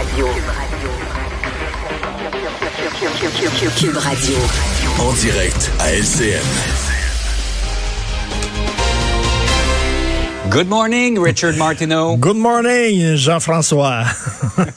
Radio. Cube Radio. En direct à LCN. Good morning, Richard Martineau. Good morning, Jean-François.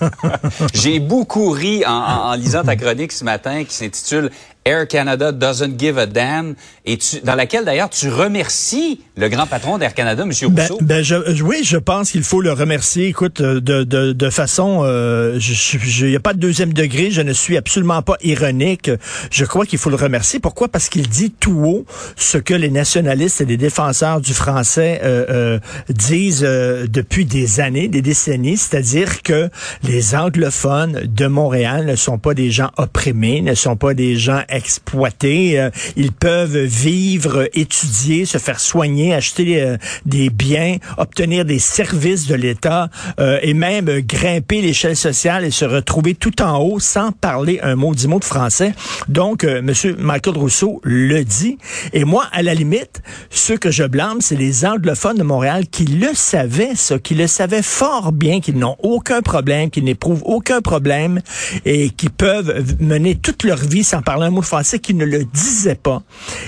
J'ai beaucoup ri en, en- en lisant ta chronique ce matin qui s'intitule Air Canada doesn't give a damn et tu, dans laquelle d'ailleurs tu remercies le grand patron d'Air Canada, M. Ben, Rousseau. ben, je, oui, je pense qu'il faut le remercier. Écoute, euh, de, de, de façon, euh, il n'y a pas de deuxième degré. Je ne suis absolument pas ironique. Je crois qu'il faut le remercier. Pourquoi? Parce qu'il dit tout haut ce que les nationalistes et les défenseurs du français euh, euh, disent euh, depuis des années, des décennies, c'est-à-dire que les anglophones de Montréal ne sont pas des gens opprimés, ne sont pas des gens exploités. Euh, ils peuvent vivre, étudier, se faire soigner, acheter euh, des biens, obtenir des services de l'État euh, et même grimper l'échelle sociale et se retrouver tout en haut sans parler un mot, dix de français. Donc, Monsieur Michael Rousseau le dit. Et moi, à la limite, ceux que je blâme, c'est les anglophones de Montréal qui le savaient, ça, qui le savaient fort bien, qu'ils n'ont aucun problème, qu'ils n'éprouvent aucun problème et qui peuvent mener toute leur vie sans parler un mot français, qui ne le disaient pas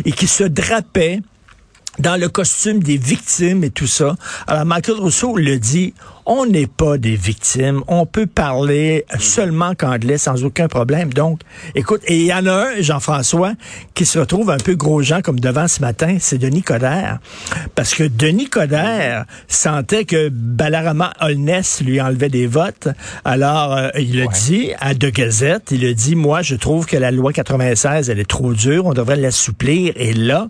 et qui se drapaient dans le costume des victimes et tout ça. Alors, Michael Rousseau le dit, on n'est pas des victimes. On peut parler seulement qu'anglais sans aucun problème. Donc, écoute, et il y en a un, Jean-François, qui se retrouve un peu gros gens comme devant ce matin, c'est Denis Coderre. Parce que Denis Coderre sentait que Balarama Holness lui enlevait des votes. Alors, euh, il a dit à De Gazette, il a dit, moi, je trouve que la loi 96, elle est trop dure, on devrait l'assouplir. Et là,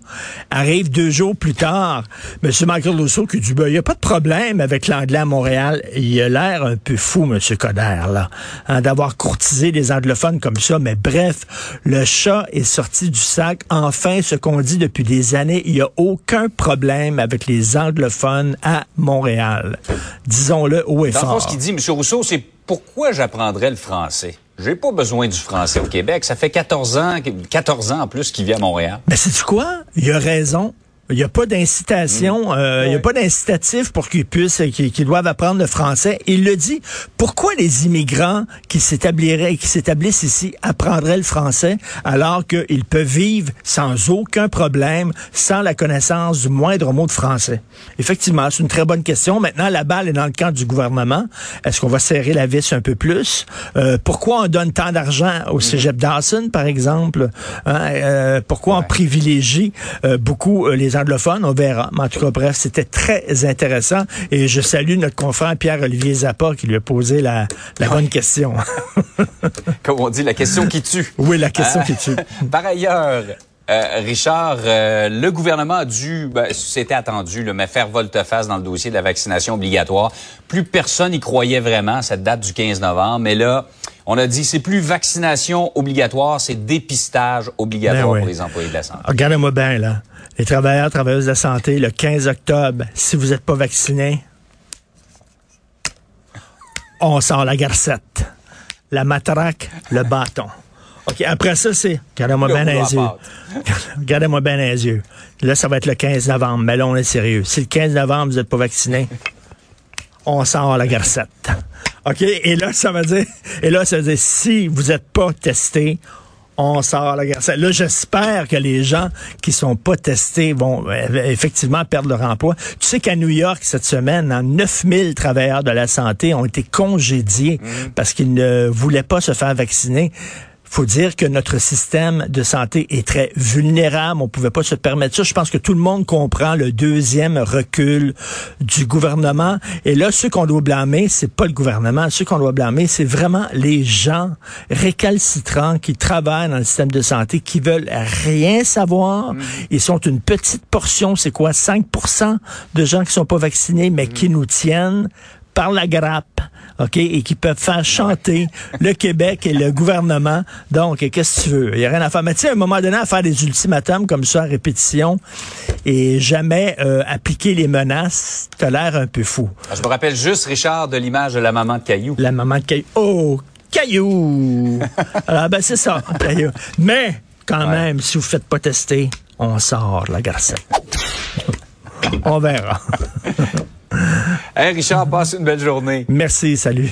arrive deux jours plus tard, M. Michael Rousseau qui dit, ben, il n'y a pas de problème avec l'anglais à Montréal. Il a l'air un peu fou, M. Coderre, là, hein, d'avoir courtisé des anglophones comme ça. Mais bref, le chat est sorti du sac. Enfin, ce qu'on dit depuis des années, il n'y a aucun problème avec les anglophones à Montréal. Disons-le haut et Dans fond, fort. ce qu'il dit, M. Rousseau, c'est pourquoi j'apprendrais le français? J'ai pas besoin du français au Québec. Ça fait 14 ans, 14 ans en plus qu'il vit à Montréal. Mais c'est quoi? Il a raison. Il n'y a pas d'incitation, euh, il n'y a pas d'incitatif pour qu'ils puissent, qu'ils qu'ils doivent apprendre le français. Il le dit. Pourquoi les immigrants qui s'établiraient, qui s'établissent ici apprendraient le français alors qu'ils peuvent vivre sans aucun problème, sans la connaissance du moindre mot de français? Effectivement, c'est une très bonne question. Maintenant, la balle est dans le camp du gouvernement. Est-ce qu'on va serrer la vis un peu plus? Euh, pourquoi on donne tant d'argent au cégep Dawson, par exemple? Hein, euh, pourquoi on privilégie euh, beaucoup euh, les anglophones? On verra. Mais en tout cas, bref, c'était très intéressant. Et je salue notre confrère Pierre-Olivier Zappa qui lui a posé la, la bonne question. Comme on dit, la question qui tue. oui, la question Euh, qui tue. Par ailleurs, euh, Richard, euh, le gouvernement a dû, ben, c'était attendu, le mais faire volte-face dans le dossier de la vaccination obligatoire. Plus personne y croyait vraiment, cette date du 15 novembre. Mais là, on a dit, c'est plus vaccination obligatoire, c'est dépistage obligatoire Ben oui. pour les employés de la santé. Regardez-moi bien, là. Les travailleurs, travailleuses de la santé, le 15 octobre, si vous n'êtes pas vacciné, on sort la garcette, la matraque, le bâton. OK, après ça, c'est... Regardez-moi bien les yeux. Regardez-moi bien les yeux. Là, ça va être le 15 novembre, mais là, on est sérieux. Si le 15 novembre, vous n'êtes pas vacciné, on sort la garcette. OK? Et là, ça veut dire, et là, ça veut dire, si vous n'êtes pas testé, on sort la garcette. Là, j'espère que les gens qui sont pas testés vont euh, effectivement perdre leur emploi. Tu sais qu'à New York, cette semaine, hein, 9000 travailleurs de la santé ont été congédiés parce qu'ils ne voulaient pas se faire vacciner faut dire que notre système de santé est très vulnérable. On pouvait pas se permettre ça. Je pense que tout le monde comprend le deuxième recul du gouvernement. Et là, ceux qu'on doit blâmer, c'est pas le gouvernement. Ceux qu'on doit blâmer, c'est vraiment les gens récalcitrants qui travaillent dans le système de santé, qui veulent rien savoir. Ils sont une petite portion. C'est quoi? 5% de gens qui sont pas vaccinés, mais qui nous tiennent par la grappe. OK, et qui peuvent faire chanter le Québec et le gouvernement. Donc, qu'est-ce que tu veux? Il n'y a rien à faire. Mais tu sais, à un moment donné, à faire des ultimatums comme ça à répétition et jamais euh, appliquer les menaces, t'as l'air un peu fou. Je me rappelle juste, Richard, de l'image de la maman de Caillou. La maman de Caillou. Oh, Caillou! Alors, ben, c'est ça, Caillou. Mais, quand même, si vous ne faites pas tester, on sort la garcette. on verra. Hey, Richard, passe une belle journée. Merci, salut.